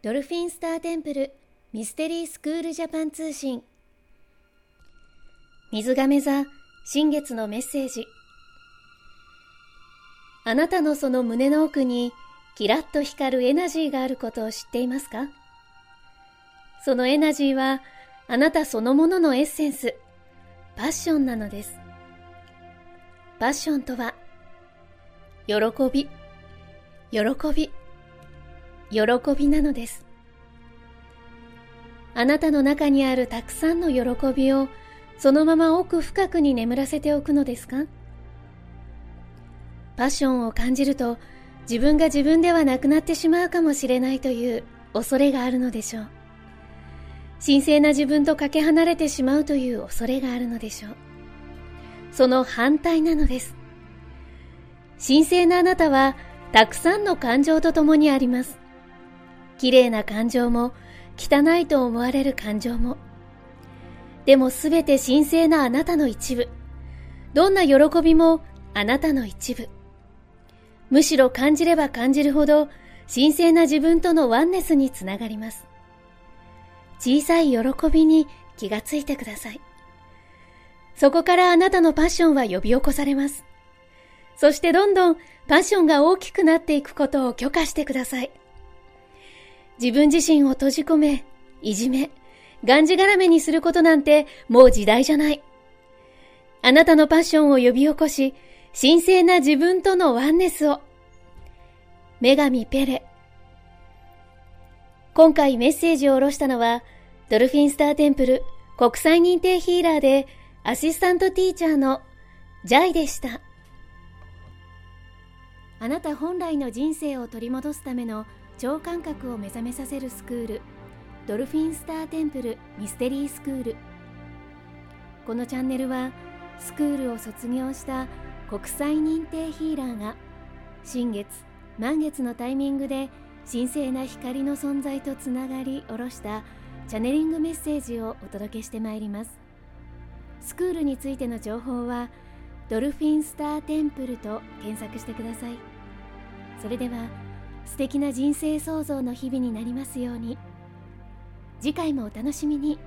ドルフィンスターテンプルミステリースクールジャパン通信。水亀座新月のメッセージ。あなたのその胸の奥にキラッと光るエナジーがあることを知っていますか？そのエナジーはあなたそのもののエッセンス、パッションなのです。パッションとは、喜び、喜び、喜びなのです。あなたの中にあるたくさんの喜びをそのまま奥深くに眠らせておくのですか？パッションを感じると自分が自分ではなくなってしまうかもしれないという恐れがあるのでしょう。神聖な自分とかけ離れてしまうという恐れがあるのでしょう。その反対なのです。神聖なあなたはたくさんの感情と共にあります。綺麗な感情も、汚いと思われる感情も。でもすべて神聖なあなたの一部。どんな喜びもあなたの一部。むしろ感じれば感じるほど神聖な自分とのワンネスにつながります。小さい喜びに気がついてください。そこからあなたのパッションは呼び起こされます。そしてどんどんパッションが大きくなっていくことを許可してください。自分自身を閉じ込め、いじめ、がんじがらめにすることなんてもう時代じゃない。あなたのパッションを呼び起こし、神聖な自分とのワンネスを。女神ペレ。今回メッセージを下ろしたのは、ドルフィンスターテンプル国際認定ヒーラーでアシスタントティーチャーのジャイでした。あなた本来の人生を取り戻すための超感覚を目覚めさせるスクールドルフィンスターテンプルミステリースクール。このチャンネルはスクールを卒業した国際認定ヒーラーが新月満月のタイミングで神聖な光の存在とつながり下ろしたチャネリングメッセージをお届けしてまいります。スクールについての情報はドルフィンスターテンプルと検索してください。それでは素敵な人生創造の日々になりますように次回もお楽しみに。